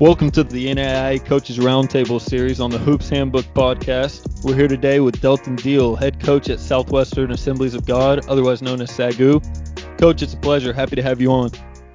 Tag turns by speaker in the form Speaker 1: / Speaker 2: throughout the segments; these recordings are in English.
Speaker 1: Welcome to the NAIA Coaches Roundtable series on the Hoops Handbook podcast. We're here today with Delton Deal, head coach at Southwestern Assemblies of God, otherwise known as SAGU. Coach, it's a pleasure. Happy to have you on.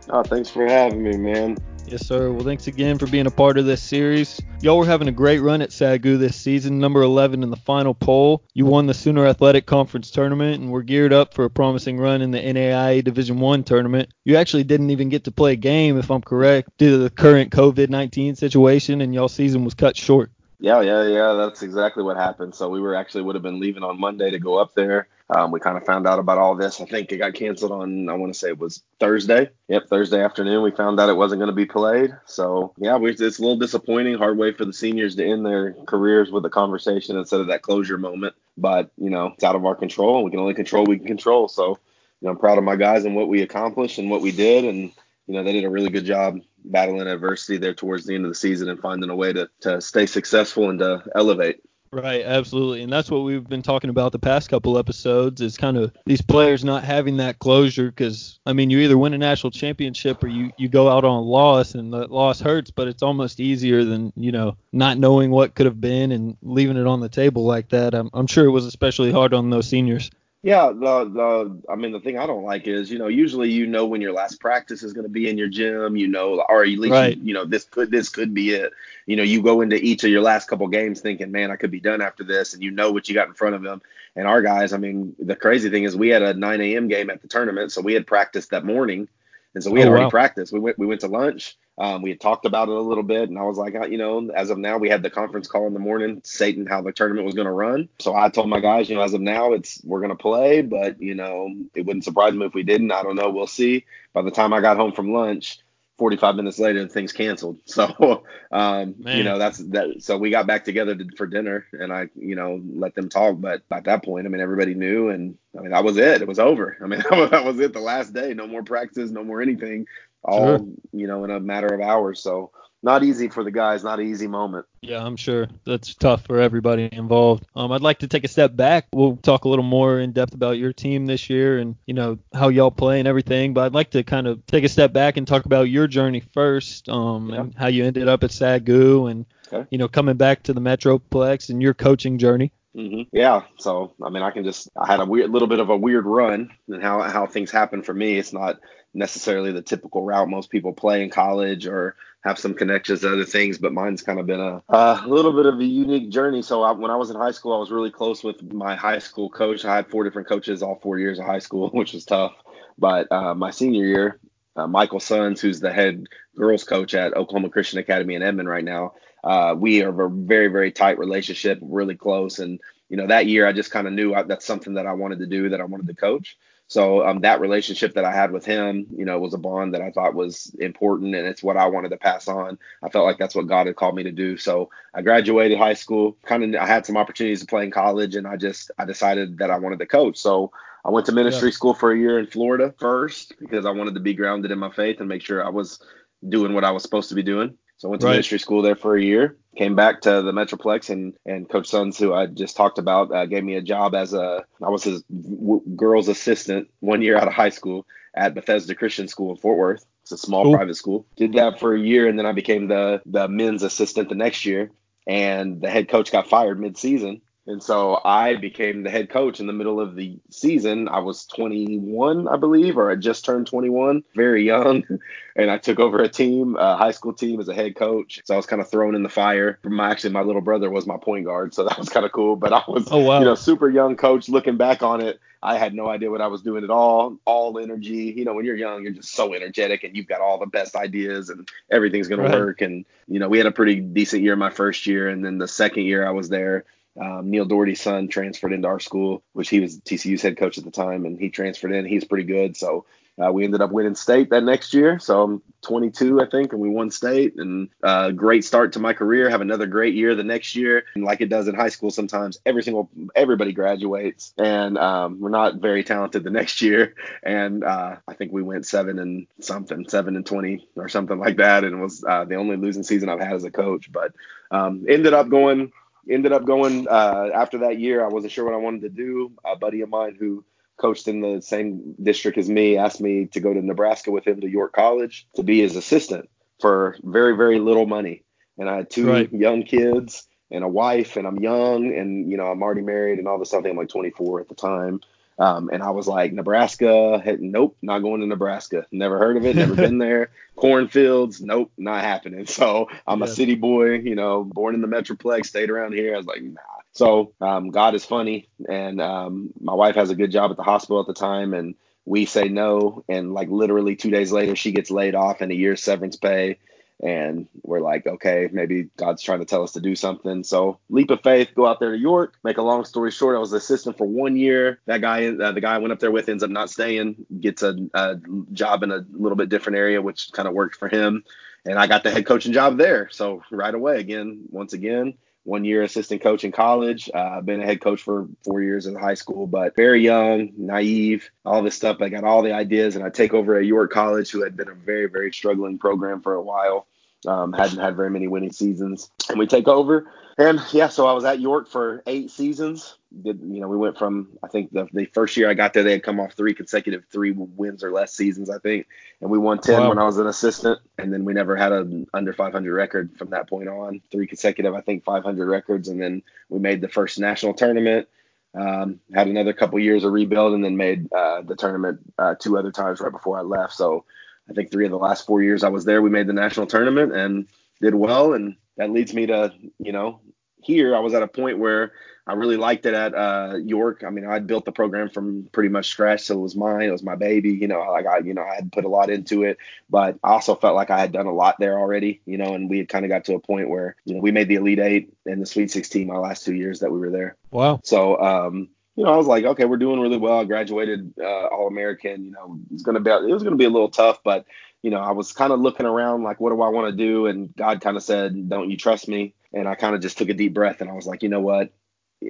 Speaker 2: Oh, thanks for having me, man.
Speaker 1: Yes, sir. Well, thanks again for being a part of this series. Y'all were having a great run at SAGU this season, number 11 in the final poll. You won the Sooner Athletic Conference tournament and were geared up for a promising run in the NAIA Division One tournament. You actually didn't even get to play a game, if I'm correct, due to the current COVID-19 situation, and y'all season was cut short.
Speaker 2: Yeah, yeah, yeah. That's exactly what happened. So we were actually would have been leaving on Monday to go up there. Um, we kind of found out about all this. I think it got canceled on. I want to say it was Thursday. Yep, Thursday afternoon. We found out it wasn't going to be played. So yeah, we, it's a little disappointing. Hard way for the seniors to end their careers with a conversation instead of that closure moment. But you know, it's out of our control, we can only control what we can control. So you know, I'm proud of my guys and what we accomplished and what we did, and you know, they did a really good job battling adversity there towards the end of the season and finding a way to, to stay successful and to elevate.
Speaker 1: Right, absolutely. And that's what we've been talking about the past couple episodes is kind of these players not having that closure because, I mean, you either win a national championship or you, you go out on a loss and that loss hurts, but it's almost easier than, you know, not knowing what could have been and leaving it on the table like that. I'm, I'm sure it was especially hard on those seniors.
Speaker 2: Yeah, the the I mean the thing I don't like is you know usually you know when your last practice is going to be in your gym, you know, or at least right. you, you, know this could this could be it. You know, you go into each of your last couple games thinking, man, I could be done after this, and you know what you got in front of them. And our guys, I mean, the crazy thing is we had a 9 a.m. game at the tournament, so we had practiced that morning, and so we had oh, already wow. practiced. We went we went to lunch um, we had talked about it a little bit, and I was like, uh, you know, as of now, we had the conference call in the morning, Satan, how the tournament was going to run. So I told my guys, you know, as of now, it's we're going to play, but you know, it wouldn't surprise me if we didn't. I don't know, we'll see. By the time I got home from lunch, 45 minutes later, and things canceled. So, um, you know, that's that. So we got back together to, for dinner, and I, you know, let them talk. But at that point, I mean, everybody knew, and I mean, that was it. It was over. I mean, that was it. The last day. No more practices. No more anything all sure. you know in a matter of hours. So not easy for the guys, not an easy moment.
Speaker 1: Yeah, I'm sure that's tough for everybody involved. Um, I'd like to take a step back. We'll talk a little more in depth about your team this year and you know how y'all play and everything. But I'd like to kind of take a step back and talk about your journey first, um, yeah. and how you ended up at SAGU and okay. you know coming back to the Metroplex and your coaching journey.
Speaker 2: Mm-hmm. Yeah. So, I mean, I can just, I had a weird, little bit of a weird run and how, how things happen for me. It's not necessarily the typical route most people play in college or have some connections to other things, but mine's kind of been a, a little bit of a unique journey. So I, when I was in high school, I was really close with my high school coach. I had four different coaches all four years of high school, which was tough. But uh, my senior year, uh, Michael Sons, who's the head girls coach at Oklahoma Christian Academy in Edmond right now, uh, we are a very, very tight relationship, really close. And, you know, that year I just kind of knew I, that's something that I wanted to do, that I wanted to coach. So um, that relationship that I had with him, you know, was a bond that I thought was important, and it's what I wanted to pass on. I felt like that's what God had called me to do. So I graduated high school. Kind of, I had some opportunities to play in college, and I just I decided that I wanted to coach. So I went to ministry yeah. school for a year in Florida first because I wanted to be grounded in my faith and make sure I was doing what I was supposed to be doing. So I went to right. ministry school there for a year. Came back to the Metroplex and and Coach Sons, who I just talked about, uh, gave me a job as a I was his w- girls assistant one year out of high school at Bethesda Christian School in Fort Worth. It's a small cool. private school. Did that for a year, and then I became the the men's assistant the next year. And the head coach got fired mid season. And so I became the head coach in the middle of the season. I was 21, I believe, or I just turned 21, very young. And I took over a team, a high school team as a head coach. So I was kind of thrown in the fire. My, actually, my little brother was my point guard. So that was kind of cool. But I was, oh, wow. you know, super young coach looking back on it. I had no idea what I was doing at all. All energy. You know, when you're young, you're just so energetic and you've got all the best ideas and everything's going right. to work. And, you know, we had a pretty decent year my first year. And then the second year I was there, um, Neil Dougherty's son transferred into our school, which he was TCU's head coach at the time, and he transferred in. He's pretty good, so uh, we ended up winning state that next year. So I'm 22, I think, and we won state. And uh, great start to my career. Have another great year the next year. And like it does in high school, sometimes every single everybody graduates, and um, we're not very talented the next year. And uh, I think we went seven and something, seven and 20 or something like that, and it was uh, the only losing season I've had as a coach. But um, ended up going ended up going uh, after that year. I wasn't sure what I wanted to do. A buddy of mine who coached in the same district as me asked me to go to Nebraska with him to York College to be his assistant. for very very little money, and I had two
Speaker 1: Right.
Speaker 2: young kids and a wife, and I'm young, and you know I'm already married and all this stuff. I think I'm like 24 at the time. Um, and I was like, Nebraska, hey, nope, not going to Nebraska. Never heard of it, never been there. Cornfields, nope, not happening. So I'm a city boy, you know, born in the Metroplex, stayed around here. I was like, nah. So um, God is funny, and um, my wife has a good job at the hospital at the time, and we say no, and like literally two days later, she gets laid off and a year's severance pay. And we're like, okay, maybe God's trying to tell us to do something. So leap of faith, go out there to York. Make a long story short, I was assistant for one year. That guy, uh, the guy I went up there with, ends up not staying. Gets a, a job in a little bit different area, which kind of worked for him. And I got the head coaching job there. So right away, again, once again, one year assistant coach in college. Uh, been a head coach for four years in high school, but very young, naive, all this stuff. I got all the ideas, and I take over at York College, who had been a very, very struggling program for a while. Um, hadn't had very many winning seasons, and we take over. And yeah, so I was at York for eight seasons. Did you know we went from I think the, the first year I got there they had come off three consecutive three wins or less seasons I think, and we won ten
Speaker 1: Wow.
Speaker 2: when I was an assistant, and then we never had an under 500 record from that point on. Three consecutive I think 500 records, and then we made the first national tournament. Um, had another couple years of rebuild, and then made uh, the tournament uh, two other times right before I left. So I think three of the last four years I was there, we made the national tournament and did well, and that leads me to you know here I was at a point where I really liked it at uh, York. I mean, I'd built the program from pretty much scratch, so it was mine. It was my baby. You know, like I, got, you know, I had put a lot into it, but I also felt like I had done a lot there already. You know, and we had kind of got to a point where you know we made the Elite Eight and the Sweet 16 my last two years that we were there.
Speaker 1: Wow.
Speaker 2: So, um, you know, I was like, okay, we're doing really well. I graduated uh, All American. You know, it's gonna be it was gonna be a little tough, but you know, I was kind of looking around like, what do I want to do? And God kind of said, don't you trust me? And I kind of just took a deep breath and I was like, you know what?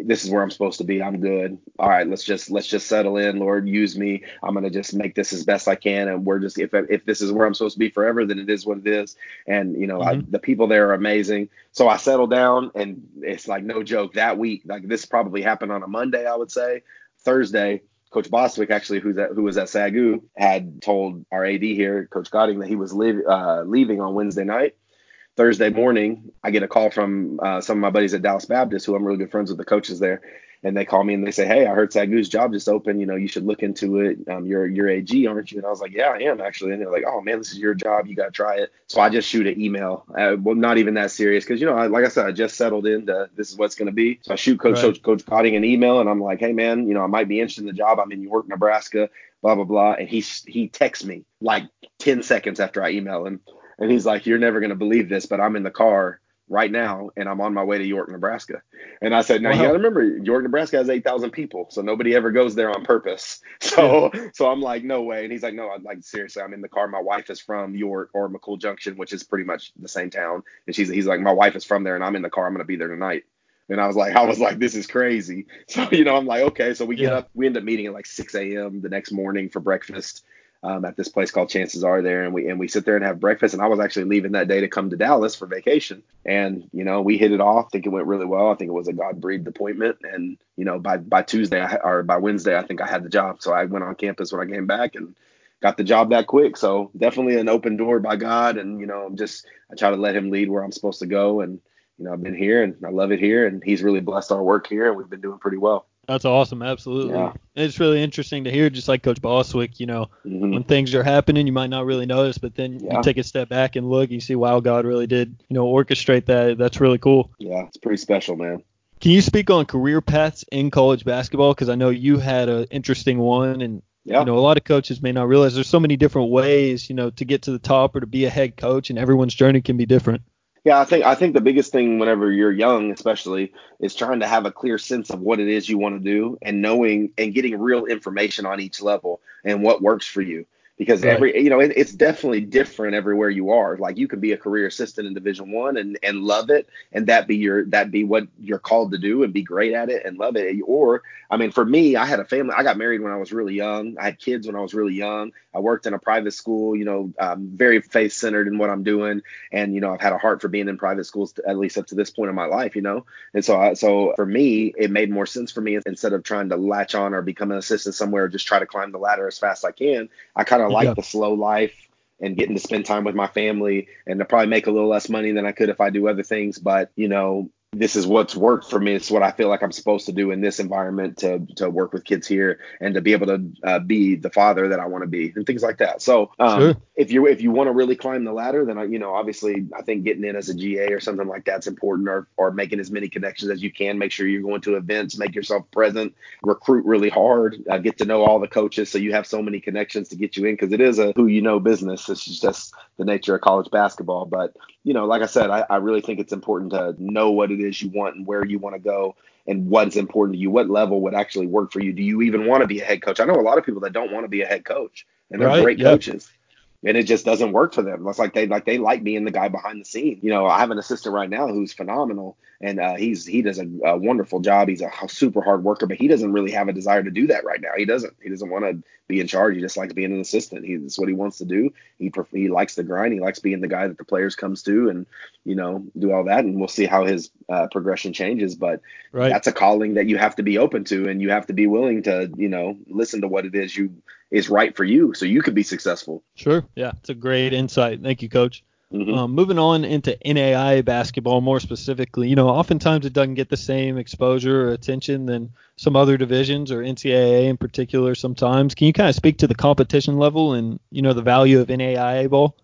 Speaker 2: This is where I'm supposed to be. I'm good. All right, let's just let's just settle in. Lord, use me. I'm gonna just make this as best I can. And we're just if if this is where I'm supposed to be forever, then it is what it is. And you know, I, the people there are amazing. So I settled down, and it's like no joke. That week, like this probably happened on a Monday, I would say. Thursday, Coach Bostwick, actually, who's at, who was at SAGU, had told our AD here, Coach Godding, that he was leave, uh, leaving on Wednesday night. Thursday morning, I get a call from uh, some of my buddies at Dallas Baptist, who I'm really good friends with the coaches there, and they call me and they say, "Hey, I heard SAGU's job just opened. You know, you should look into it. Um, you're you're AG, aren't you?" And I was like, "Yeah, I am actually." And they're like, "Oh man, this is your job. You got to try it." So I just shoot an email. Uh, well, not even that serious because you know, I, like I said, I just settled into this is what's going to be. So I shoot Coach
Speaker 1: Right.
Speaker 2: Coach Coach Cotting an email, and I'm like, "Hey man, you know, I might be interested in the job. I'm in York, Nebraska." Blah blah blah. And he he texts me like 10 seconds after I email him, and he's like, "You're never going to believe this, but I'm in the car." Right now, and I'm on my way to York, Nebraska. And I said, now you got to remember, York, Nebraska has 8,000 people, so nobody ever goes there on purpose. So, so I'm like, no way. And he's like, no, I'm like seriously, I'm in the car. My wife is from York or McCool Junction, which is pretty much the same town. And she's, he's like, my wife is from there, and I'm in the car. I'm gonna be there tonight. And I was like, I was like, this is crazy. So, you know, I'm like, okay. So we get
Speaker 1: Yeah.
Speaker 2: up, we end up meeting at like 6 a.m. the next morning for breakfast. Um, at this place called Chances R there, and we and we sit there and have breakfast. And I was actually leaving that day to come to Dallas for vacation, and you know we hit it off. I think it went really well. I think it was a God breathed appointment, and you know by by Tuesday I, or by Wednesday I think I had the job. So I went on campus when I came back and got the job that quick. So definitely an open door by God, and you know I'm just I try to let Him lead where I'm supposed to go, and you know I've been here and I love it here, and He's really blessed our work here, and we've been doing pretty well.
Speaker 1: That's awesome. Absolutely.
Speaker 2: Yeah.
Speaker 1: It's really interesting to hear, just like Coach Boswick, you know,
Speaker 2: Mhm.
Speaker 1: when things are happening, you might not really notice, but then
Speaker 2: Yeah.
Speaker 1: you take a step back and look, you see, wow, God really did, you know, orchestrate that. That's really cool.
Speaker 2: Yeah, it's pretty special, man.
Speaker 1: Can you speak on career paths in college basketball? Because I know you had an interesting one, and
Speaker 2: Yeah.
Speaker 1: you know, a lot of coaches may not realize there's so many different ways, you know, to get to the top or to be a head coach, and everyone's journey can be different.
Speaker 2: Yeah, I think I think the biggest thing whenever you're young, especially, is trying to have a clear sense of what it is you want to do and knowing and getting real information on each level and what works for you. Because
Speaker 1: Right.
Speaker 2: every you know, it, it's definitely different everywhere you are. Like you can be a career assistant in Division One and and love it, and that be your that be what you're called to do and be great at it and love it. Or I mean, for me, I had a family. I got married when I was really young. I had kids when I was really young. I worked in a private school. You know, um, very faith centered in what I'm doing and you know I've had a heart for being in private schools at least up to this point in my life, you know. And so I, so for me, it made more sense for me instead of trying to latch on or become an assistant somewhere, or just try to climb the ladder as fast as I can. I kind of like
Speaker 1: Yeah.
Speaker 2: the slow life and getting to spend time with my family and to probably make a little less money than I could if I do other things. But, you know, this is what's worked for me. It's what I feel like I'm supposed to do in this environment to to work with kids here and to be able to uh, be the father that I want to be and things like that. So um, sure. if you if you want to really climb the ladder, then I, you know obviously I think getting in as a GA or something like that's important, or or making as many connections as you can. Make sure you're going to events, make yourself present, recruit really hard, uh, get to know all the coaches so you have so many connections to get you in because it is a who you know business. It's just the nature of college basketball. But you know, like I said, I, I really think it's important to know what it is you want and where you want to go and what's important to you. What level would actually work for you? Do you even want to be a head coach? I know a lot of people that don't want to be a head coach and they're right, great yep. coaches and it just doesn't work for them. It's like they like they like being the guy behind the scene. You know, I have an assistant right now who's phenomenal, and uh, he's he does a, a, wonderful job. He's a super hard worker, but he doesn't really have a desire to do that right now. He doesn't. He doesn't want to be in charge. He just likes being an assistant. He, that's what he wants to do. He he likes the grind. He likes being the guy that the players comes to, and you know, do all that. And we'll see how his uh, progression changes. But right. that's a calling that you have to be open to, and you have to be willing to, you know, listen to what it is you is right for you so you could be successful.
Speaker 1: Sure. Yeah. It's a great insight. Thank you, coach. Mm-hmm. Um, moving on into NAI basketball more specifically, you know, oftentimes it doesn't get the same exposure or attention than some other divisions or NCAA in particular sometimes. Can you kind of speak to the competition level and, you know, the value of NAI ball?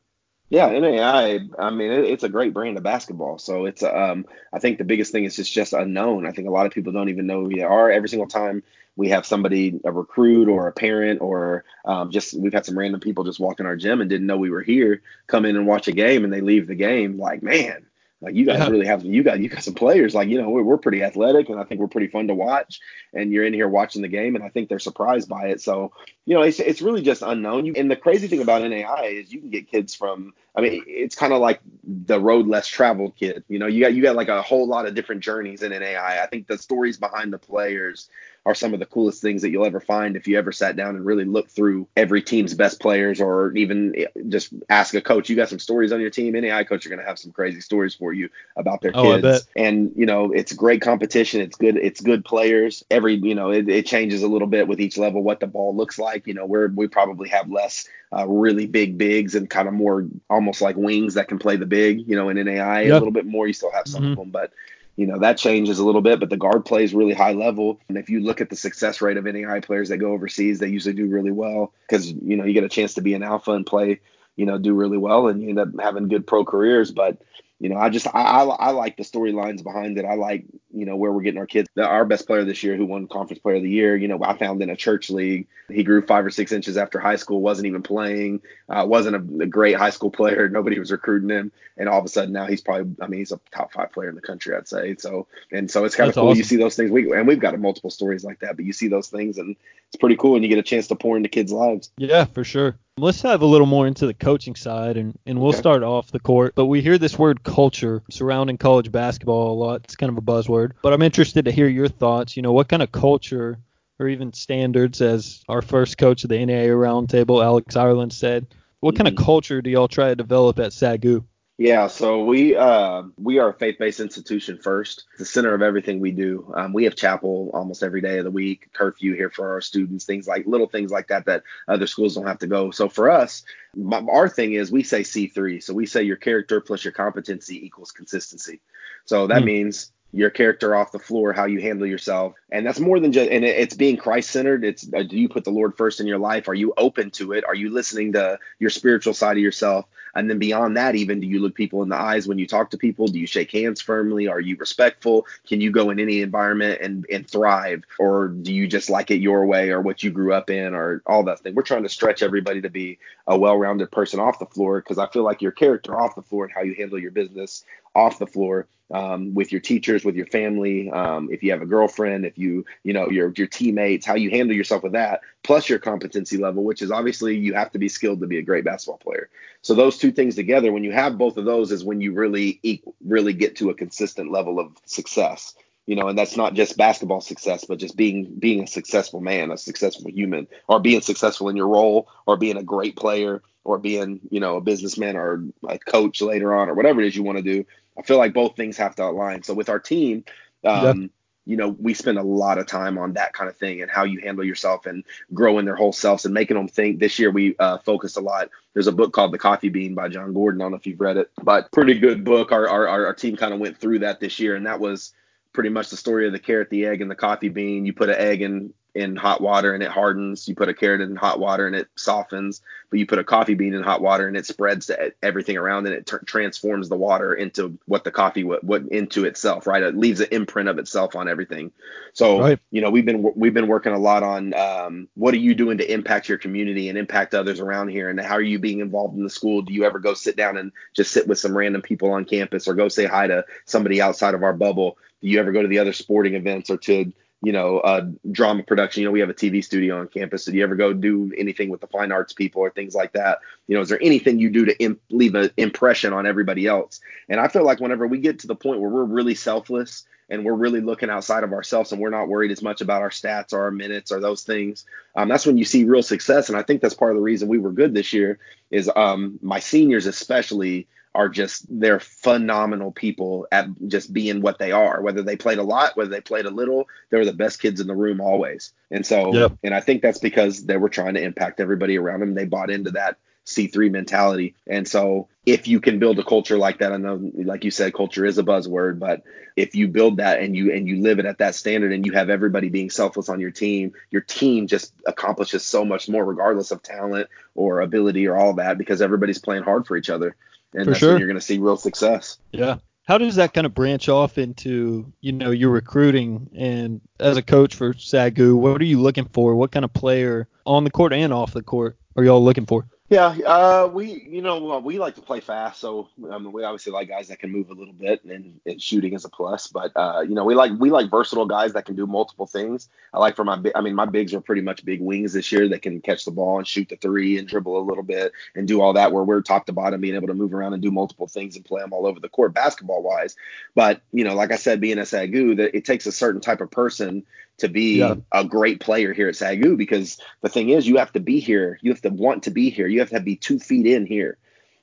Speaker 2: Yeah, NAI. I mean, it, it's a great brand of basketball. So it's um, I think the biggest thing is it's just unknown. I think a lot of people don't even know who they are. Every single time we have somebody, a recruit or a parent, or um, just we've had some random people just walk in our gym and didn't know we were here, come in and watch a game, and they leave the game like, man, like you guys yeah. really have you got you got some players like you know we're, we're pretty athletic and I think we're pretty fun to watch and you're in here watching the game and I think they're surprised by it. So you know it's it's really just unknown. You, and the crazy thing about NAI is you can get kids from I mean it's kind of like the road less traveled kid you know you got you got like a whole lot of different journeys in NAI I think the stories behind the players are some of the coolest things that you'll ever find if you ever sat down and really look through every team's best players or even just ask a coach. You got some stories on your team. Any NAI coach are going to have some crazy stories for you about their oh, kids. And you know, it's great competition. It's good. It's good players. Every you know, it, it changes a little bit with each level what the ball looks like. You know, where we probably have less uh, really big bigs and kind of more almost like wings that can play the big. You know, in NAI yep. a little bit more. You still have some mm-hmm. of them, but you know that changes a little bit, but the guard plays really high level. And if you look at the success rate of any high players that go overseas, they usually do really well because you know you get a chance to be an alpha and play, you know, do really well, and you end up having good pro careers. But you know, I just I, I, I like the storylines behind it. I like you know where we're getting our kids. The, our best player this year, who won conference player of the year, you know, I found in a church league. He grew five or six inches after high school, wasn't even playing, uh, wasn't a, a, great high school player. Nobody was recruiting him, and all of a sudden now he's probably, I mean, he's a top five player in the country, I'd say. So and so it's kind of cool. Awesome. You see those things. We and we've got multiple stories like that, but you see those things, and it's pretty cool, and you get a chance to pour into kids' lives.
Speaker 1: Yeah, for sure. Let's dive a little more into the coaching side, and, and we'll okay. start off the court. But we hear this word culture surrounding college basketball a lot. It's kind of a buzzword. But I'm interested to hear your thoughts. You know, what kind of culture or even standards, as our first coach of the NAA roundtable, Alex Ireland, said, what kind of mm-hmm. culture do y'all try to develop at SAGU?
Speaker 2: Yeah, so we uh, we are a faith-based institution first. It's the center of everything we do. Um, we have chapel almost every day of the week, curfew here for our students, things like little things like that that other schools don't have to go. So for us, my, our thing is we say C3. So we say your character plus your competency equals consistency. So that mm. means your character off the floor, how you handle yourself. And that's more than just, and it's being Christ centered. It's uh, do you put the Lord first in your life? Are you open to it? Are you listening to your spiritual side of yourself? And then beyond that, even do you look people in the eyes when you talk to people? Do you shake hands firmly? Are you respectful? Can you go in any environment and, and thrive? Or do you just like it your way or what you grew up in or all that thing? We're trying to stretch everybody to be a well rounded person off the floor because I feel like your character off the floor and how you handle your business off the floor um, with your teachers, with your family, um, if you have a girlfriend, if you, you know, your your teammates, how you handle yourself with that, plus your competency level, which is obviously you have to be skilled to be a great basketball player. So those two things together, when you have both of those, is when you really really get to a consistent level of success. You know, and that's not just basketball success, but just being being a successful man, a successful human, or being successful in your role, or being a great player, or being, you know, a businessman or a coach later on, or whatever it is you want to do I feel like both things have to align. So with our team, um, you know, we spend a lot of time on that kind of thing and how you handle yourself and growing their whole selves and making them think. This year we uh, focused a lot. There's a book called The Coffee Bean by Jon Gordon. I don't know if you've read it, but pretty good book. Our our, our team kind of went through that this year, and that was pretty much the story of the carrot, the egg, and the coffee bean. You put an egg in in hot water and it hardens. You put a carrot in hot water and it softens. But you put a coffee bean in hot water and it spreads to everything around and it t- transforms the water into what the coffee what, what into itself, right? It leaves an imprint of itself on everything. So right. you know we've been we've been working a lot on um, what are you doing to impact your community and impact others around here, and how are you being involved in the school? Do you ever go sit down and just sit with some random people on campus or go say hi to somebody outside of our bubble? Do you ever go to the other sporting events or to you know, uh, drama production. You know, we have a TV studio on campus. Did you ever go do anything with the fine arts people or things like that? You know, is there anything you do to imp- leave an impression on everybody else? And I feel like whenever we get to the point where we're really selfless and we're really looking outside of ourselves and we're not worried as much about our stats or our minutes or those things, um, that's when you see real success. And I think that's part of the reason we were good this year is um, my seniors especially are just they're phenomenal people at just being what they are. Whether they played a lot, whether they played a little, they were the best kids in the room always. And so, yep. and I think that's because they were trying to impact everybody around them. They bought into that C3 mentality. And so, if you can build a culture like that, I know, like you said, culture is a buzzword, but if you build that and you and you live it at that standard, and you have everybody being selfless on your team, your team just accomplishes so much more, regardless of talent or ability or all that, because everybody's playing hard for each other and For that's sure. when you're going to see real success.
Speaker 1: Yeah. How does that kind of branch off into, you know, your recruiting and as a coach for SAGU, what are you looking for? What kind of player on the court and off the court are y'all looking for?
Speaker 2: Yeah, uh, we you know we like to play fast, so um, we obviously like guys that can move a little bit, and, and shooting is a plus. But uh, you know we like we like versatile guys that can do multiple things. I like for my I mean my bigs are pretty much big wings this year that can catch the ball and shoot the three and dribble a little bit and do all that. Where we're top to bottom, being able to move around and do multiple things and play them all over the court basketball wise. But you know, like I said, being a SAGU, that it takes a certain type of person to be yeah. a great player here at SAGU because the thing is you have to be here. You have to want to be here. You have to be two feet in here.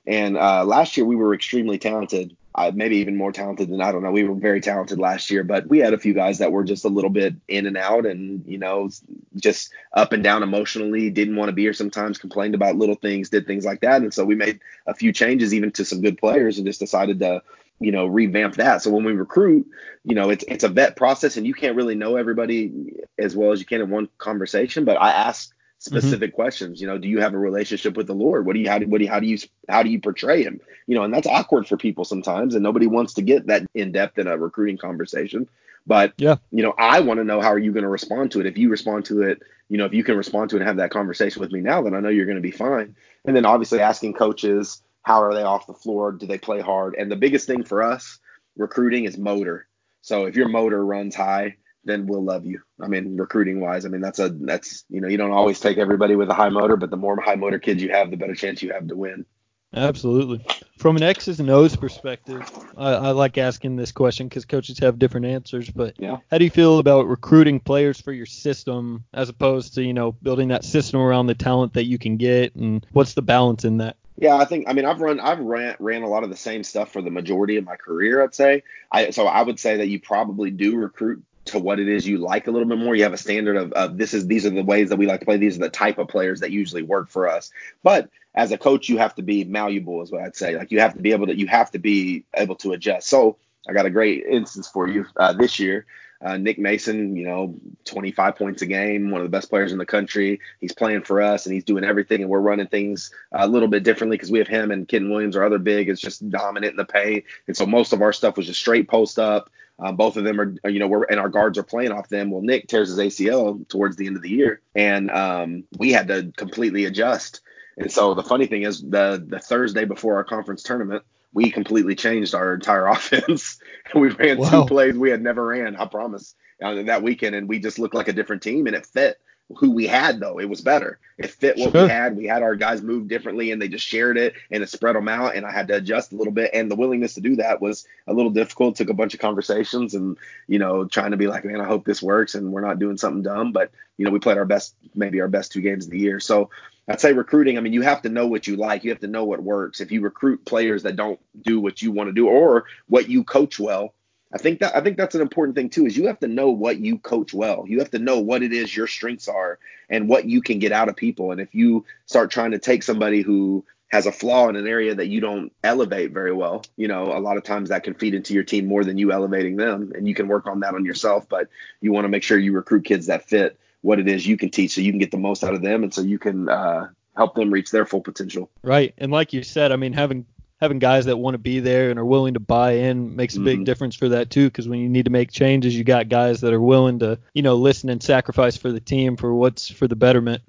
Speaker 2: And uh, last year we were extremely talented, uh, maybe even more talented than I don't know. We were very talented last year, but we had a few guys that were just a little bit in and out, and you know, just up and down emotionally. Didn't want to be here sometimes. Complained about little things, did things like that, and so we made a few changes even to some good players, and just decided to you know revamp that. So when we recruit you know it's it's a vet process and you can't really know everybody as well as you can in one conversation but i ask specific mm-hmm. questions you know do you have a relationship with the lord? What do you how do, what do you, how do you how do you portray him? You know and that's awkward for people sometimes and nobody wants to get that in depth in a recruiting conversation but yeah. you know i want to know how are you going to respond to it? If you respond to it you know if you can respond to it and have that conversation with me now then i know you're going to be fine. And then obviously asking coaches how are they off the floor? Do they play hard? And the biggest thing for us recruiting is motor. So if your motor runs high, then we'll love you. I mean, recruiting wise, I mean that's a that's you know you don't always take everybody with a high motor, but the more high motor kids you have, the better chance you have to win.
Speaker 1: Absolutely. From an X's and O's perspective, I, I like asking this question because coaches have different answers. But yeah. how do you feel about recruiting players for your system as opposed to you know building that system around the talent that you can get, and what's the balance in that?
Speaker 2: Yeah, I think I mean I've run I've ran ran a lot of the same stuff for the majority of my career, I'd say. I so I would say that you probably do recruit to what it is you like a little bit more. You have a standard of, of this is these are the ways that we like to play. These are the type of players that usually work for us. But as a coach, you have to be malleable, is what I'd say. Like you have to be able to you have to be able to adjust. So I got a great instance for you uh, this year. Uh, Nick Mason, you know, 25 points a game, one of the best players in the country. He's playing for us and he's doing everything, and we're running things a little bit differently because we have him and Kitten Williams, our other big, is just dominant in the paint. And so most of our stuff was just straight post up. Um, both of them are, you know, we're and our guards are playing off them. Well, Nick tears his ACL towards the end of the year, and um, we had to completely adjust. And so the funny thing is, the the Thursday before our conference tournament, we completely changed our entire offense. we ran wow. two plays we had never ran, I promise, uh, that weekend, and we just looked like a different team, and it fit who we had though. It was better. It fit what sure. we had. We had our guys move differently, and they just shared it, and it spread them out. And I had to adjust a little bit, and the willingness to do that was a little difficult. Took a bunch of conversations, and you know, trying to be like, man, I hope this works, and we're not doing something dumb. But you know, we played our best, maybe our best two games of the year. So I'd say recruiting, I mean, you have to know what you like. You have to know what works. If you recruit players that don't do what you want to do or what you coach well, I think that I think that's an important thing too. Is you have to know what you coach well. You have to know what it is your strengths are and what you can get out of people. And if you start trying to take somebody who has a flaw in an area that you don't elevate very well, you know, a lot of times that can feed into your team more than you elevating them. And you can work on that on yourself, but you want to make sure you recruit kids that fit what it is you can teach so you can get the most out of them and so you can uh, help them reach their full potential.
Speaker 1: Right. And like you said, I mean, having having guys that want to be there and are willing to buy in makes a big mm-hmm. difference for that too. Because when you need to make changes, you got guys that are willing to, you know, listen and sacrifice for the team for what's for the betterment.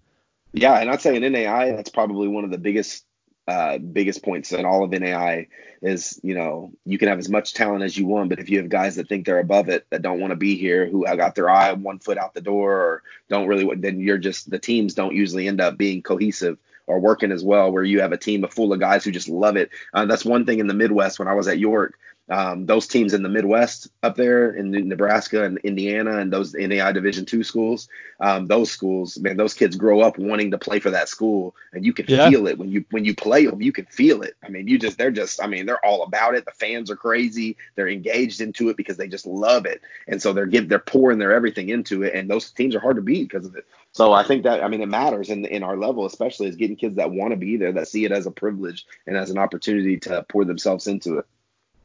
Speaker 2: Yeah, and I'd say in NAI, that's probably one of the biggest uh, biggest points in all of NAI is, you know, you can have as much talent as you want, but if you have guys that think they're above it, that don't want to be here, who got their eye one foot out the door, or don't really, then you're just the teams don't usually end up being cohesive or working as well, where you have a team a full of guys who just love it. Uh, that's one thing in the Midwest when I was at York um, those teams in the Midwest up there in Nebraska and Indiana and those NAI Division two schools, um, those schools, man, those kids grow up wanting to play for that school, and you can yeah. feel it when you when you play them. You can feel it. I mean, you just they're just, I mean, they're all about it. The fans are crazy. They're engaged into it because they just love it, and so they're give they're pouring their everything into it. And those teams are hard to beat because of it. So I think that I mean it matters in in our level, especially is getting kids that want to be there, that see it as a privilege and as an opportunity to pour themselves into it.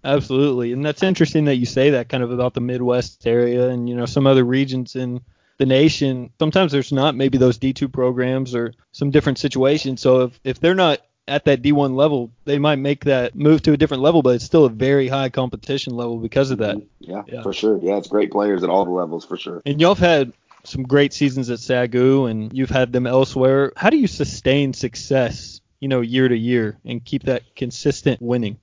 Speaker 1: Absolutely. And that's interesting that you say that kind of about the Midwest area and, you know, some other regions in the nation. Sometimes there's not maybe those D2 programs or some different situations. So if, if they're not at that D1 level, they might make that move to a different level, but it's still a very high competition level because of that.
Speaker 2: Yeah, yeah. for sure. Yeah, it's great players at all the levels for sure.
Speaker 1: And y'all have had some great seasons at SAGU and you've had them elsewhere. How do you sustain success, you know, year to year and keep that consistent winning?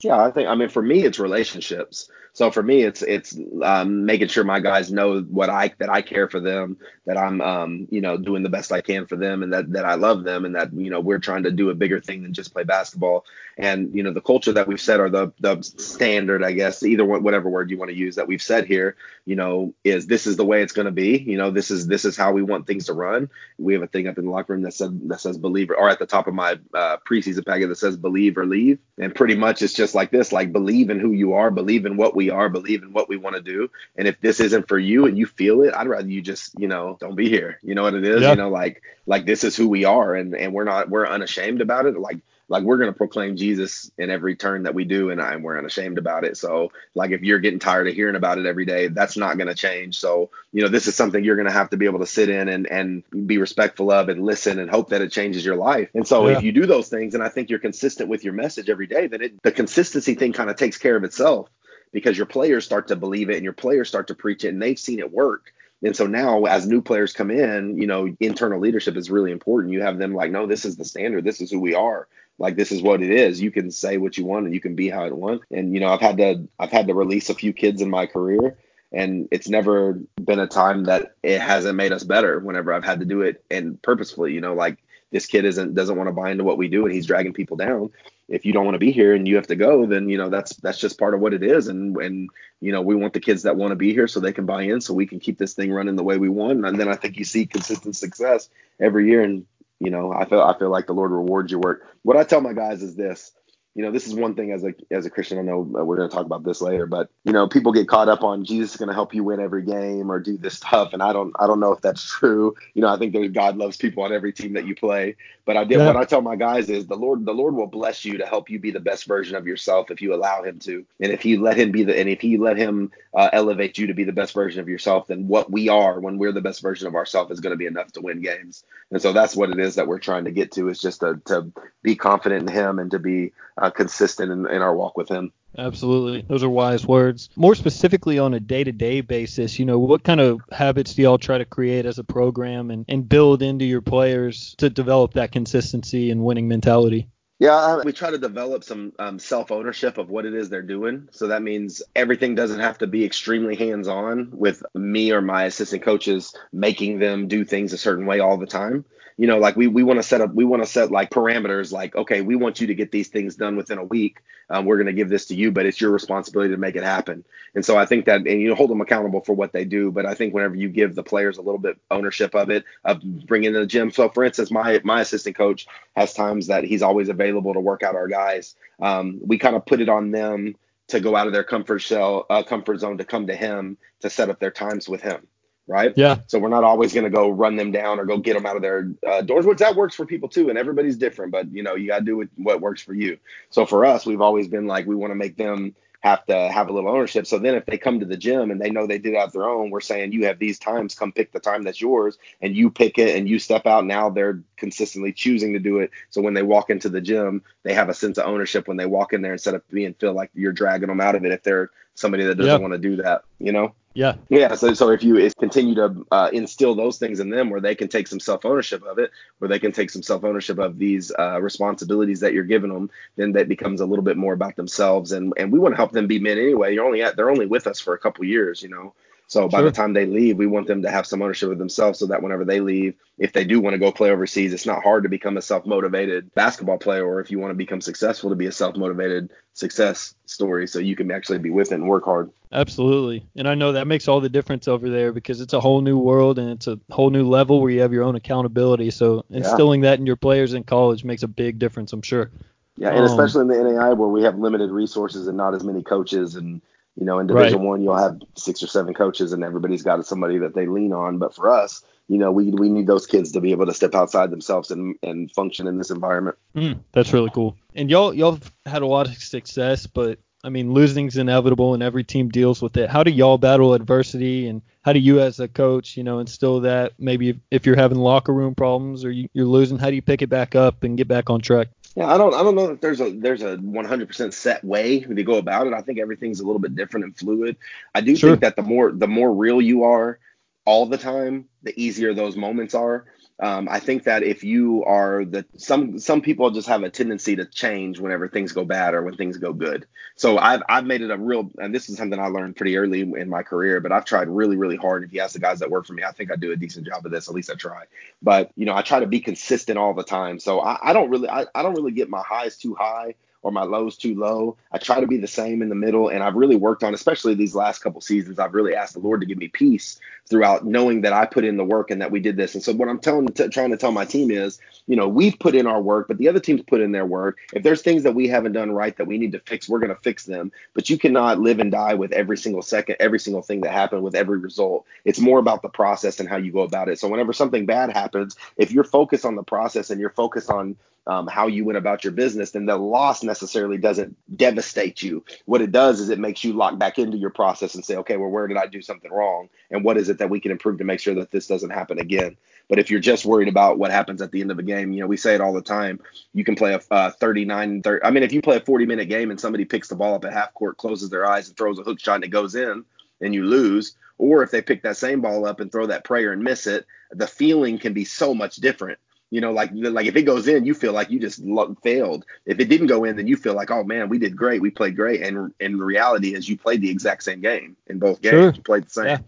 Speaker 2: Yeah, I think I mean for me it's relationships. So for me, it's it's um, making sure my guys know what I that I care for them, that I'm um, you know doing the best I can for them, and that that I love them, and that you know we're trying to do a bigger thing than just play basketball. And you know the culture that we've set or the the standard, I guess, either whatever word you want to use that we've set here, you know, is this is the way it's going to be. You know, this is this is how we want things to run. We have a thing up in the locker room that said that says believe or at the top of my uh, preseason packet that says believe or leave, and pretty much it's just like this, like believe in who you are, believe in what we are, believe in what we want to do. And if this isn't for you and you feel it, I'd rather you just, you know, don't be here. You know what it is? Yeah. You know, like like this is who we are and and we're not we're unashamed about it. Like like we're going to proclaim Jesus in every turn that we do and, I'm we're unashamed about it. So like if you're getting tired of hearing about it every day, that's not going to change. So, you know, this is something you're going to have to be able to sit in and and be respectful of and listen and hope that it changes your life. And so yeah. if you do those things and I think you're consistent with your message every day, then it, the consistency thing kind of takes care of itself because your players start to believe it and your players start to preach it and they've seen it work. And so now, as new players come in, you know, internal leadership is really important. You have them like, no, this is the standard. This is who we are. Like this is what it is. You can say what you want and you can be how you want. And you know, I've had to I've had to release a few kids in my career, and it's never been a time that it hasn't made us better. Whenever I've had to do it and purposefully, you know, like this kid isn't doesn't want to buy into what we do and he's dragging people down. If you don't want to be here and you have to go then you know that's that's just part of what it is. And and you know we want the kids that want to be here so they can buy in so we can keep this thing running the way we want. And then i think you see consistent success every year. And you know i feel i feel like the lord rewards your work. What i tell my guys is this you know, this is one thing as a as a Christian. I know we're going to talk about this later, but you know, people get caught up on Jesus is going to help you win every game or do this stuff, and I don't I don't know if that's true. You know, I think that God loves people on every team that you play, but I did yeah. what I tell my guys is the Lord the Lord will bless you to help you be the best version of yourself if you allow Him to, and if He let Him be the and if He let Him uh, elevate you to be the best version of yourself, then what we are when we're the best version of ourselves is going to be enough to win games, and so that's what it is that we're trying to get to is just to to be confident in Him and to be uh, consistent in, in our walk with Him.
Speaker 1: Absolutely. Those are wise words. More specifically on a day to day basis, you know, what kind of habits do y'all try to create as a program and, and build into your players to develop that consistency and winning mentality?
Speaker 2: Yeah, we try to develop some um, self ownership of what it is they're doing. So that means everything doesn't have to be extremely hands on with me or my assistant coaches making them do things a certain way all the time you know, like we we want to set up, we want to set like parameters, like okay, we want you to get these things done within a week. Um, we're going to give this to you, but it's your responsibility to make it happen. And so I think that, and you hold them accountable for what they do. But I think whenever you give the players a little bit ownership of it, of bringing in the gym. So for instance, my my assistant coach has times that he's always available to work out our guys. Um, we kind of put it on them to go out of their comfort shell, uh, comfort zone to come to him to set up their times with him. Right.
Speaker 1: Yeah.
Speaker 2: So we're not always going to go run them down or go get them out of their uh, doors, which that works for people too. And everybody's different, but you know, you got to do what works for you. So for us, we've always been like, we want to make them have to have a little ownership. So then if they come to the gym and they know they did it out their own, we're saying you have these times, come pick the time that's yours and you pick it and you step out. Now they're consistently choosing to do it. So when they walk into the gym, they have a sense of ownership when they walk in there instead of being feel like you're dragging them out of it if they're somebody that doesn't yep. want to do that, you know?
Speaker 1: Yeah.
Speaker 2: Yeah. So, so if you continue to uh, instill those things in them where they can take some self ownership of it, where they can take some self ownership of these uh, responsibilities that you're giving them, then that becomes a little bit more about themselves. And, and we want to help them be men anyway. You're only at, they're only with us for a couple years, you know? So by sure. the time they leave, we want them to have some ownership of themselves so that whenever they leave, if they do want to go play overseas, it's not hard to become a self-motivated basketball player or if you want to become successful to be a self-motivated success story so you can actually be with it and work hard.
Speaker 1: Absolutely. And I know that makes all the difference over there because it's a whole new world and it's a whole new level where you have your own accountability. So instilling yeah. that in your players in college makes a big difference, I'm sure.
Speaker 2: Yeah, and um, especially in the NAI where we have limited resources and not as many coaches and you know, in Division right. One, you'll have six or seven coaches, and everybody's got somebody that they lean on. But for us, you know, we we need those kids to be able to step outside themselves and and function in this environment.
Speaker 1: Mm, that's really cool. And y'all y'all had a lot of success, but I mean, losing's inevitable, and every team deals with it. How do y'all battle adversity, and how do you, as a coach, you know, instill that? Maybe if you're having locker room problems or you're losing, how do you pick it back up and get back on track?
Speaker 2: Yeah, I don't I don't know that there's a there's a 100% set way to go about it. I think everything's a little bit different and fluid. I do sure. think that the more the more real you are all the time, the easier those moments are. Um, I think that if you are the some some people just have a tendency to change whenever things go bad or when things go good. So I've I've made it a real and this is something I learned pretty early in my career, but I've tried really really hard. If you ask the guys that work for me, I think I do a decent job of this. At least I try. But you know I try to be consistent all the time. So I, I don't really I, I don't really get my highs too high or my lows too low. I try to be the same in the middle, and I've really worked on, especially these last couple seasons. I've really asked the Lord to give me peace throughout, knowing that I put in the work and that we did this. And so what I'm telling, t- trying to tell my team is, you know, we've put in our work, but the other teams put in their work. If there's things that we haven't done right that we need to fix, we're going to fix them. But you cannot live and die with every single second, every single thing that happened with every result. It's more about the process and how you go about it. So whenever something bad happens, if you're focused on the process and you're focused on um, how you went about your business, then the loss necessarily doesn't devastate you. What it does is it makes you lock back into your process and say, okay, well, where did I do something wrong? And what is it that we can improve to make sure that this doesn't happen again? But if you're just worried about what happens at the end of a game, you know, we say it all the time. You can play a uh, 39, 30, I mean, if you play a 40 minute game and somebody picks the ball up at half court, closes their eyes and throws a hook shot and it goes in, and you lose, or if they pick that same ball up and throw that prayer and miss it, the feeling can be so much different you know, like like if it goes in, you feel like you just failed. If it didn't go in, then you feel like, oh man, we did great, we played great. And in reality, is you played the exact same game in both games. Sure. You played the same. Yeah.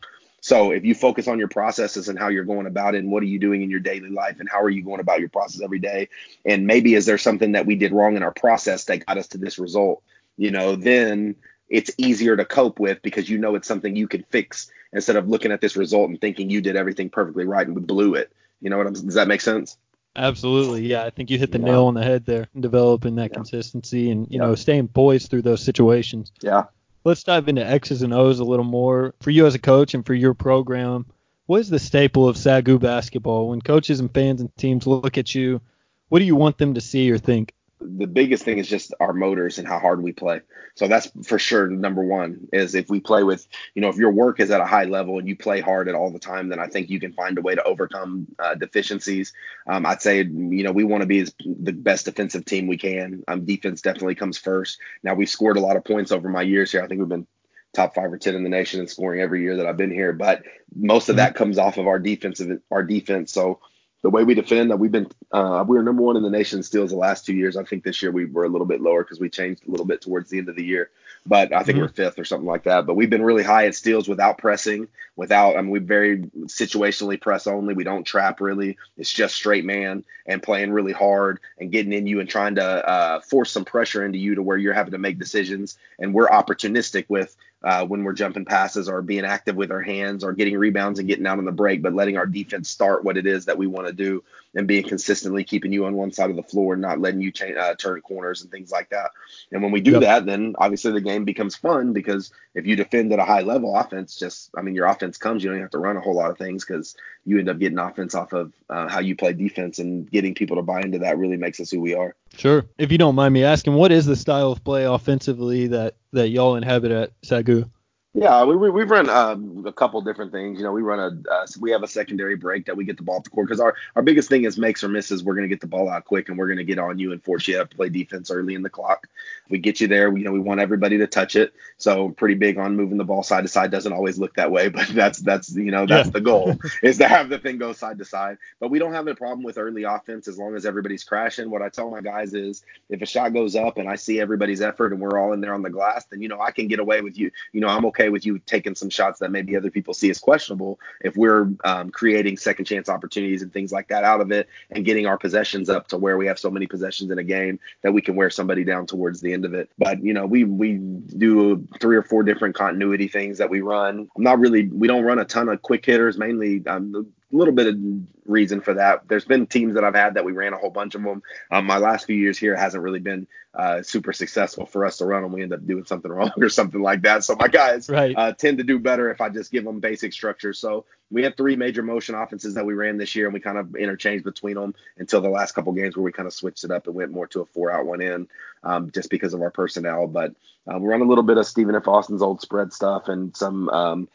Speaker 2: So if you focus on your processes and how you're going about it and what are you doing in your daily life and how are you going about your process every day, and maybe is there something that we did wrong in our process that got us to this result, you know, then it's easier to cope with because you know it's something you can fix instead of looking at this result and thinking you did everything perfectly right and we blew it. You know what I'm, does that make sense?
Speaker 1: Absolutely. Yeah, I think you hit the yeah. nail on the head there, developing that yeah. consistency and, you yeah. know, staying poised through those situations.
Speaker 2: Yeah.
Speaker 1: Let's dive into X's and O's a little more. For you as a coach and for your program, what is the staple of SAGU basketball? When coaches and fans and teams look at you, what do you want them to see or think?
Speaker 2: The biggest thing is just our motors and how hard we play. So that's for sure number one is if we play with, you know, if your work is at a high level and you play hard at all the time, then I think you can find a way to overcome uh, deficiencies. Um, I'd say, you know, we want to be as, the best defensive team we can. Um, defense definitely comes first. Now we've scored a lot of points over my years here. I think we've been top five or ten in the nation in scoring every year that I've been here, but most of mm-hmm. that comes off of our defensive our defense. So the way we defend that we've been uh, we were number one in the nation steals the last two years. I think this year we were a little bit lower because we changed a little bit towards the end of the year, but I think mm-hmm. we're fifth or something like that. But we've been really high at steals without pressing, without I mean we very situationally press only. We don't trap really. It's just straight man and playing really hard and getting in you and trying to uh, force some pressure into you to where you're having to make decisions. And we're opportunistic with uh, when we're jumping passes or being active with our hands or getting rebounds and getting out on the break, but letting our defense start what it is that we want to do. And being consistently keeping you on one side of the floor and not letting you uh, turn corners and things like that. And when we do yep. that, then obviously the game becomes fun because if you defend at a high level, offense just, I mean, your offense comes, you don't have to run a whole lot of things because you end up getting offense off of uh, how you play defense and getting people to buy into that really makes us who we are.
Speaker 1: Sure. If you don't mind me asking, what is the style of play offensively that, that y'all inhabit at SAGU?
Speaker 2: Yeah, we, we have run um, a couple different things. You know, we run a uh, we have a secondary break that we get the ball up the court because our our biggest thing is makes or misses. We're gonna get the ball out quick and we're gonna get on you and force you to play defense early in the clock. we get you there. We, you know, we want everybody to touch it. So pretty big on moving the ball side to side. Doesn't always look that way, but that's that's you know that's yeah. the goal is to have the thing go side to side. But we don't have a problem with early offense as long as everybody's crashing. What I tell my guys is if a shot goes up and I see everybody's effort and we're all in there on the glass, then you know I can get away with you. You know I'm okay with you taking some shots that maybe other people see as questionable if we're um, creating second chance opportunities and things like that out of it and getting our possessions up to where we have so many possessions in a game that we can wear somebody down towards the end of it. But you know, we we do three or four different continuity things that we run. I'm not really we don't run a ton of quick hitters. Mainly, um, little bit of reason for that. There's been teams that I've had that we ran a whole bunch of them. Um, my last few years here hasn't really been uh, super successful for us to run them. We end up doing something wrong or something like that. So my guys right. uh, tend to do better if I just give them basic structure. So we had three major motion offenses that we ran this year, and we kind of interchanged between them until the last couple games where we kind of switched it up and went more to a four out, one in, um, just because of our personnel. But uh, we run a little bit of Stephen F. Austin's old spread stuff and some um,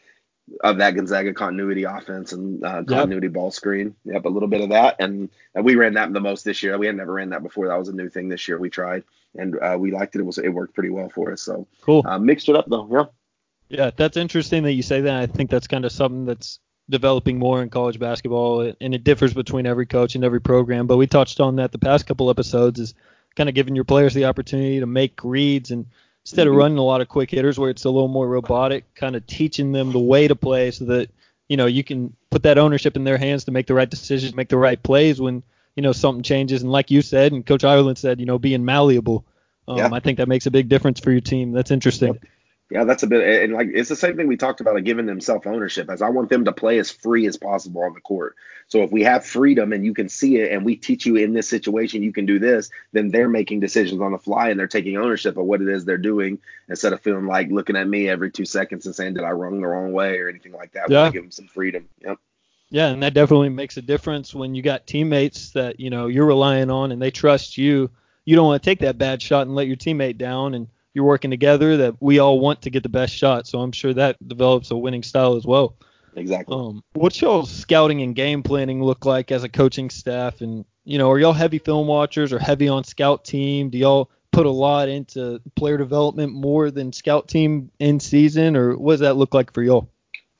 Speaker 2: of that Gonzaga continuity offense and uh, continuity yep. ball screen. Yep, a little bit of that, and, and, we ran that the most this year. We had never ran that before. That was a new thing this year. We tried, and uh, we liked it. It was it worked pretty well for us. So
Speaker 1: cool.
Speaker 2: Uh, mixed it up though. Yeah.
Speaker 1: Yeah, that's interesting that you say that. I think that's kind of something that's developing more in college basketball, and it differs between every coach and every program. But we touched on that the past couple episodes is kind of giving your players the opportunity to make reads and instead of mm-hmm. running a lot of quick hitters where it's a little more robotic, kind of teaching them the way to play so that you know you can put that ownership in their hands to make the right decisions, make the right plays when you know something changes. And like you said, and Coach Ireland said, you know, being malleable. Um, yeah. I think that makes a big difference for your team. That's interesting. Yep.
Speaker 2: Yeah, that's a bit, and like it's the same thing we talked about, like giving them self ownership. As I want them to play as free as possible on the court. So if we have freedom and you can see it, and we teach you in this situation you can do this, then they're making decisions on the fly and they're taking ownership of what it is they're doing instead of feeling like looking at me every two seconds and saying, "Did I run the wrong way?" or anything like that. Yeah. We give them some freedom. Yep.
Speaker 1: Yeah, and that definitely makes a difference when you got teammates that you know you're relying on and they trust you. You don't want to take that bad shot and let your teammate down and you're working together that we all want to get the best shot. So I'm sure that develops a winning style as well.
Speaker 2: Exactly.
Speaker 1: Um, what's y'all scouting and game planning look like as a coaching staff? And you know, are y'all heavy film watchers or heavy on scout team? Do y'all put a lot into player development more than scout team in season, or what does that look like for y'all?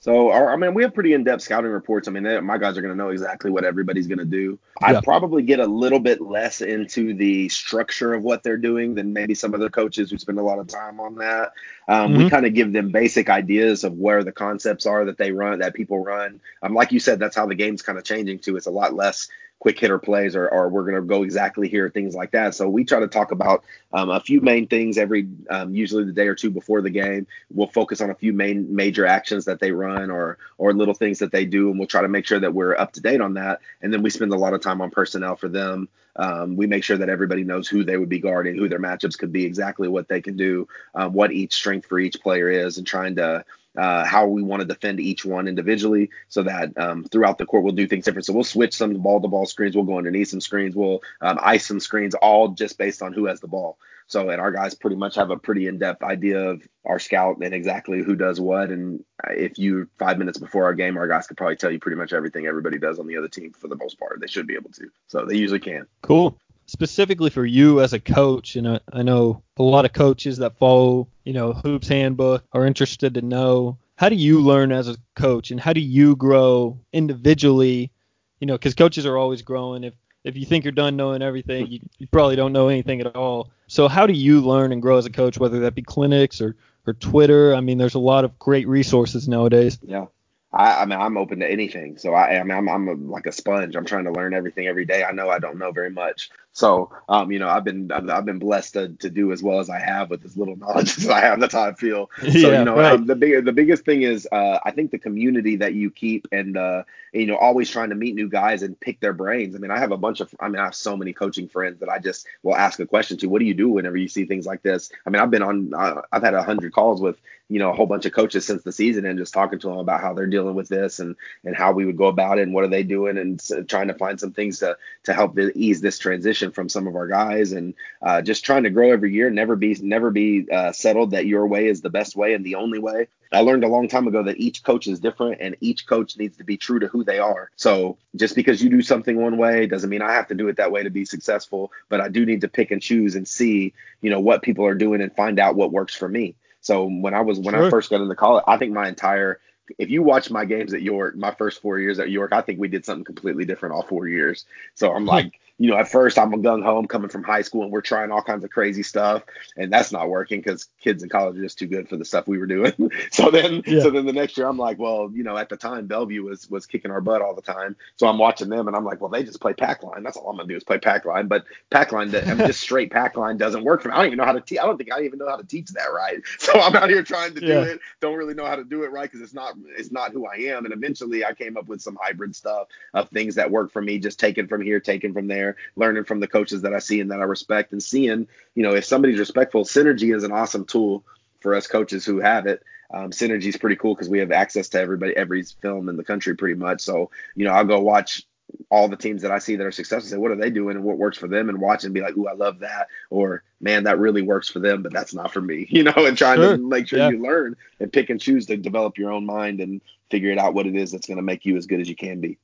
Speaker 2: So, our, I mean, we have pretty in-depth scouting reports. I mean, they, my guys are going to know exactly what everybody's going to do. Yeah. I probably get a little bit less into the structure of what they're doing than maybe some other coaches who spend a lot of time on that. Um, mm-hmm. We kind of give them basic ideas of where the concepts are that they run, that people run. Um, like you said, that's how the game's kind of changing too. It's a lot less quick hitter plays or, or we're going to go exactly here, things like that. So we try to talk about um, a few main things every, um, usually the day or two before the game. We'll focus on a few main major actions that they run or or little things that they do, and we'll try to make sure that we're up to date on that. And then we spend a lot of time on personnel for them. Um, we make sure that everybody knows who they would be guarding, who their matchups could be, exactly what they can do, um, what each strength for each player is, and trying to uh, how we want to defend each one individually so that um, throughout the court we'll do things different. So we'll switch some ball to ball screens. We'll go underneath some screens. We'll um, ice some screens, all just based on who has the ball. So, and our guys pretty much have a pretty in depth idea of our scout and exactly who does what. And if you five minutes before our game, our guys could probably tell you pretty much everything everybody does on the other team for the most part. They should be able to. So they usually can.
Speaker 1: Cool specifically for you as a coach, and I, I know a lot of coaches that follow, you know, Hoops Handbook are interested to know how do you learn as a coach and how do you grow individually, you know, because coaches are always growing. If if you think you're done knowing everything, you, you probably don't know anything at all. So how do you learn and grow as a coach, whether that be clinics or or Twitter? I mean, there's a lot of great resources nowadays.
Speaker 2: Yeah. I, I mean, I'm open to anything. So I, I mean, I'm, I'm a, like a sponge. I'm trying to learn everything every day. I know I don't know very much. So, um, you know, I've been, I've, been blessed to, to do as well as I have with as little knowledge as I have. That's how I feel. So, yeah, you know, right. um, the big, the biggest thing is, uh, I think the community that you keep and, uh, you know, always trying to meet new guys and pick their brains. I mean, I have a bunch of, I mean, I have so many coaching friends that I just will ask a question to. What do you do whenever you see things like this? I mean, I've been on, uh, I've had a hundred calls with, you know, a whole bunch of coaches since the season and just talking to them about how they're dealing with this and and how we would go about it and what are they doing and trying to find some things to to help ease this transition from some of our guys and uh, just trying to grow every year never be never be uh, settled that your way is the best way and the only way I learned a long time ago that each coach is different and each coach needs to be true to who they are. So just because you do something one way doesn't mean I have to do it that way to be successful, but I do need to pick and choose and see, you know, what people are doing and find out what works for me. So when I was when sure. I first got into college, I think my entire if you watch my games at York, my first four years at York, I think we did something completely different all four years. So I'm like, you know, at first I'm a gung ho, coming from high school and we're trying all kinds of crazy stuff, and that's not working because kids in college are just too good for the stuff we were doing. so then, yeah. so then the next year I'm like, well, you know, at the time Bellevue was was kicking our butt all the time, so I'm watching them and I'm like, well, they just play pack line. That's all I'm gonna do is play pack line. But pack line, I mean, just straight pack line doesn't work for me. I don't even know how to teach. I don't think I even know how to teach that right. So I'm out here trying to yeah. do it. Don't really know how to do it right because it's not it's not who I am. And eventually I came up with some hybrid stuff of things that work for me, just taken from here, taken from there, learning from the coaches that I see and that I respect, and seeing, you know, if somebody's respectful. Synergy is an awesome tool for us coaches who have it. Um, Synergy is pretty cool because we have access to everybody, every film in the country pretty much. So, you know, I'll go watch all the teams that I see that are successful, say, what are they doing and what works for them, and watch and be like, ooh, I love that, or man, that really works for them, but that's not for me, you know, and trying sure. to make sure yeah. you learn and pick and choose to develop your own mind and figure it out what it is that's going to make you as good as you can be.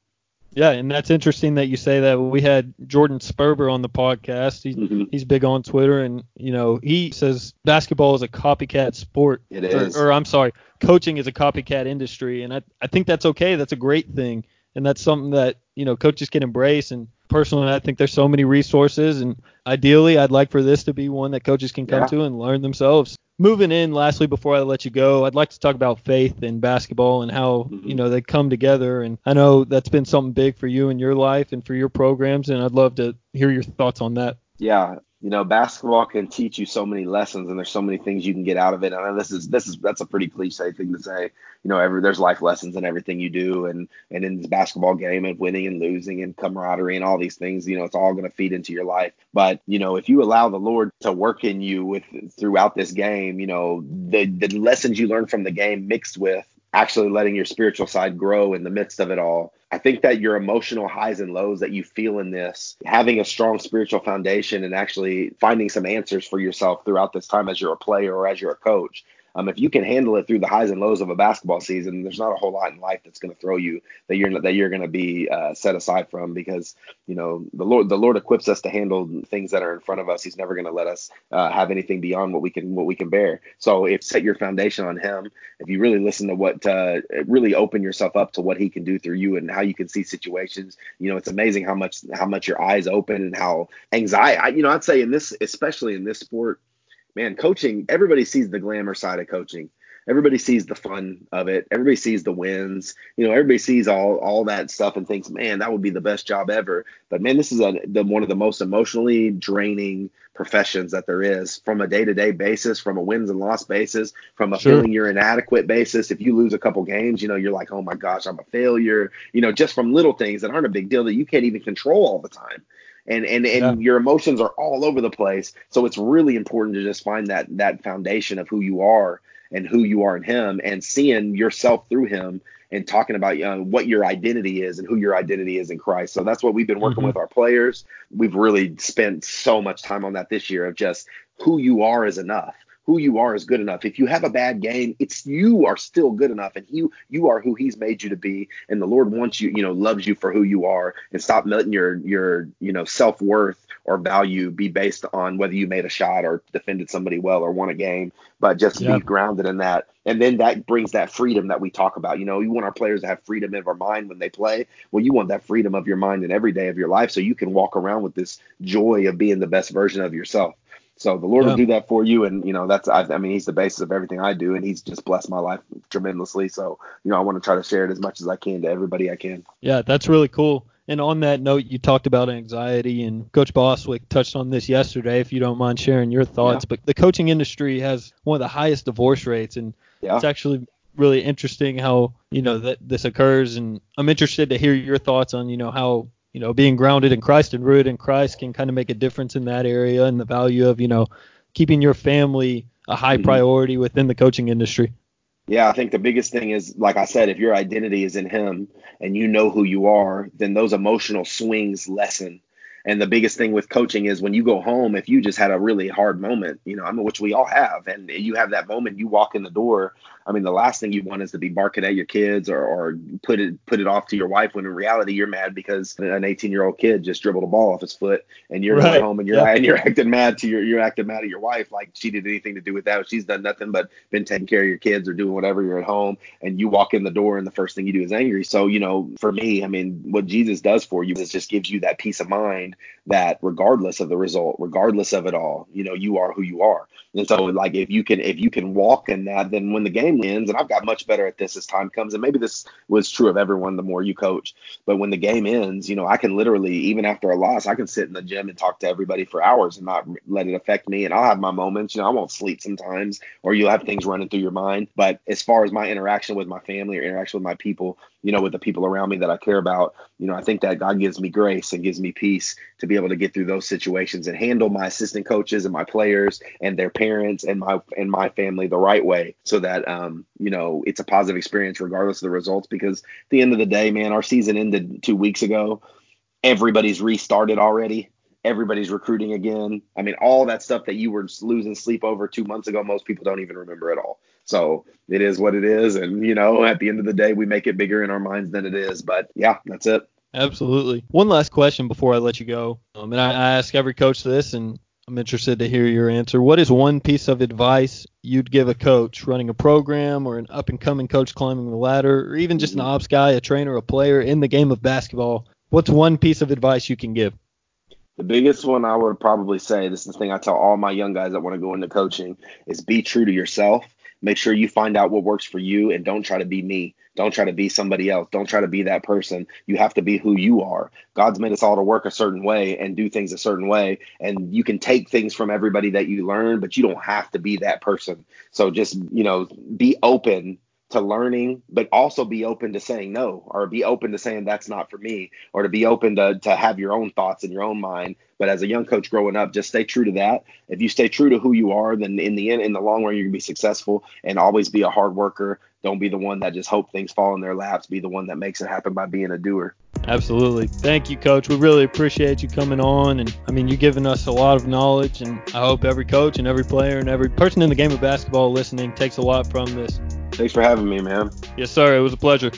Speaker 1: Yeah, and that's interesting that you say that. We had Jordan Sperber on the podcast. He's mm-hmm. he's big on Twitter, and you know he says basketball is a copycat sport.
Speaker 2: It is.
Speaker 1: Or, or I'm sorry, coaching is a copycat industry, and I I think that's okay. That's a great thing, and that's something that you know coaches can embrace. And personally, I think there's so many resources, and ideally, I'd like for this to be one that coaches can come yeah. to and learn themselves moving in lastly before i let you go i'd like to talk about faith in basketball and how mm-hmm. you know they come together and i know that's been something big for you in your life and for your programs and i'd love to hear your thoughts on that
Speaker 2: yeah you know, basketball can teach you so many lessons, and there's so many things you can get out of it. And this is this is that's a pretty cliche thing to say. You know, every there's life lessons in everything you do, and and in this basketball game, and winning and losing, and camaraderie, and all these things. You know, it's all going to feed into your life. But you know, if you allow the Lord to work in you with throughout this game, you know, the the lessons you learn from the game mixed with actually letting your spiritual side grow in the midst of it all. I think that your emotional highs and lows that you feel in this, having a strong spiritual foundation and actually finding some answers for yourself throughout this time as you're a player or as you're a coach, um, if you can handle it through the highs and lows of a basketball season, there's not a whole lot in life that's going to throw you that you're that you're going to be uh, set aside from because you know the Lord the Lord equips us to handle things that are in front of us. He's never going to let us uh, have anything beyond what we can what we can bear. So if set your foundation on Him, if you really listen to what uh, really open yourself up to what He can do through you and how you can see situations, you know it's amazing how much how much your eyes open and how anxiety. I, you know I'd say in this especially in this sport man, coaching, everybody sees the glamour side of coaching. Everybody sees the fun of it. Everybody sees the wins. You know, everybody sees all all that stuff and thinks, man, that would be the best job ever. But man, this is a, the, one of the most emotionally draining professions that there is from a day to day basis, from a wins and loss basis, from a sure. feeling you're inadequate basis. If you lose a couple games, you know, you're like, oh my gosh, I'm a failure. You know, just from little things that aren't a big deal that you can't even control all the time and and and yeah. your emotions are all over the place. So it's really important to just find that that foundation of who you are and who you are in Him, and seeing yourself through Him, and talking about uh, what your identity is and who your identity is in Christ. So that's what we've been working mm-hmm. with our players. We've really spent so much time on that this year of just who you are is enough who you are is good enough. If you have a bad game, it's you are still good enough, and you you are who He's made you to be, and the Lord wants you, you know, loves you for who you are, and stop letting your your you know self worth or value be based on whether you made a shot or defended somebody well or won a game, but just yeah. be grounded in that. And then that brings that freedom that we talk about. You know, you want our players to have freedom of our mind when they play. Well, you want that freedom of your mind in every day of your life so you can walk around with this joy of being the best version of yourself. So the Lord
Speaker 1: Yeah.
Speaker 2: will do that for you, and you know that's I, I mean He's the basis of everything I do, and He's just blessed my life tremendously. So you know I want to try to share it as much as I can to everybody I can.
Speaker 1: Yeah, that's really cool. And on that note, you talked about anxiety, and Coach Boswick touched on this yesterday. If you don't mind sharing your thoughts, but the coaching industry has one of the highest divorce rates, and
Speaker 2: Yeah.
Speaker 1: it's actually really interesting how you know that this occurs. And I'm interested to hear your thoughts on you know how you know being grounded in Christ and rooted in Christ can kind of make a difference in that area, and the value of you know keeping your family a high
Speaker 2: Mhm.
Speaker 1: priority within the coaching industry.
Speaker 2: Yeah, I think the biggest thing is, like I said, if your identity is in Him and you know who you are, then those emotional swings lessen. And the biggest thing with coaching is when you go home, if you just had a really hard moment, you know, I mean, which we all have, and you have that moment, you walk in the door. I mean, the last thing you want is to be barking at your kids or, or put it put it off to your wife when in reality you're mad because an 18 year old kid just dribbled a ball off his foot and you're
Speaker 1: Right.
Speaker 2: going home and you're
Speaker 1: Yeah.
Speaker 2: and you're acting mad to your you're acting mad at your wife like she did anything to do with that. She's done nothing but been taking care of your kids or doing whatever. You're at home and you walk in the door and the first thing you do is angry. So you know, for me, I mean, what Jesus does for you is just gives you that peace of mind that regardless of the result, regardless of it all, you know, you are who you are. And so like if you can if you can walk in that, then when the game ends, and I've got much better at this as time comes, and maybe this was true of everyone the more you coach, but when the game ends, you know, I can literally, even after a loss, I can sit in the gym and talk to everybody for hours and not let it affect me. And I'll have my moments, you know, I won't sleep sometimes, or you'll have things running through your mind. But as far as my interaction with my family or interaction with my people, you know, with the people around me that I care about, you know, I think that God gives me grace and gives me peace to be able to get through those situations and handle my assistant coaches and my players and their parents and my and my family the right way so that um, you know, it's a positive experience regardless of the results because at the end of the day, man, our season ended 2 weeks ago. Everybody's restarted already. Everybody's recruiting again. I mean, all that stuff that you were losing sleep over 2 months ago, most people don't even remember at all. So, it is what it is and you know, at the end of the day, we make it bigger in our minds than it is, but yeah, that's it.
Speaker 1: Absolutely. One last question before I let you go. Um, and I, I ask every coach this, and I'm interested to hear your answer. What is one piece of advice you'd give a coach running a program or an up and coming coach climbing the ladder, or even just an ops guy, a trainer, a player in the game of basketball? What's one piece of advice you can give?
Speaker 2: The biggest one I would probably say, this is the thing I tell all my young guys that want to go into coaching, is be true to yourself. Make sure you find out what works for you and don't try to be me. Don't try to be somebody else. Don't try to be that person. You have to be who you are. God's made us all to work a certain way and do things a certain way. And you can take things from everybody that you learn, but you don't have to be that person. So just, you know, be open to learning, but also be open to saying no, or be open to saying that's not for me, or to be open to, to have your own thoughts in your own mind. But as a young coach growing up, just stay true to that. If you stay true to who you are, then in the end, in the long run, you're gonna be successful and always be a hard worker. Don't be the one that just hope things fall in their laps. Be the one that makes it happen by being a doer.
Speaker 1: Absolutely. Thank you, Coach. We really appreciate you coming on. And I mean, you've given us a lot of knowledge, and I hope every coach and every player and every person in the game of basketball listening takes a lot from this.
Speaker 2: Thanks for having me, man.
Speaker 1: Yes, sir. It was a pleasure.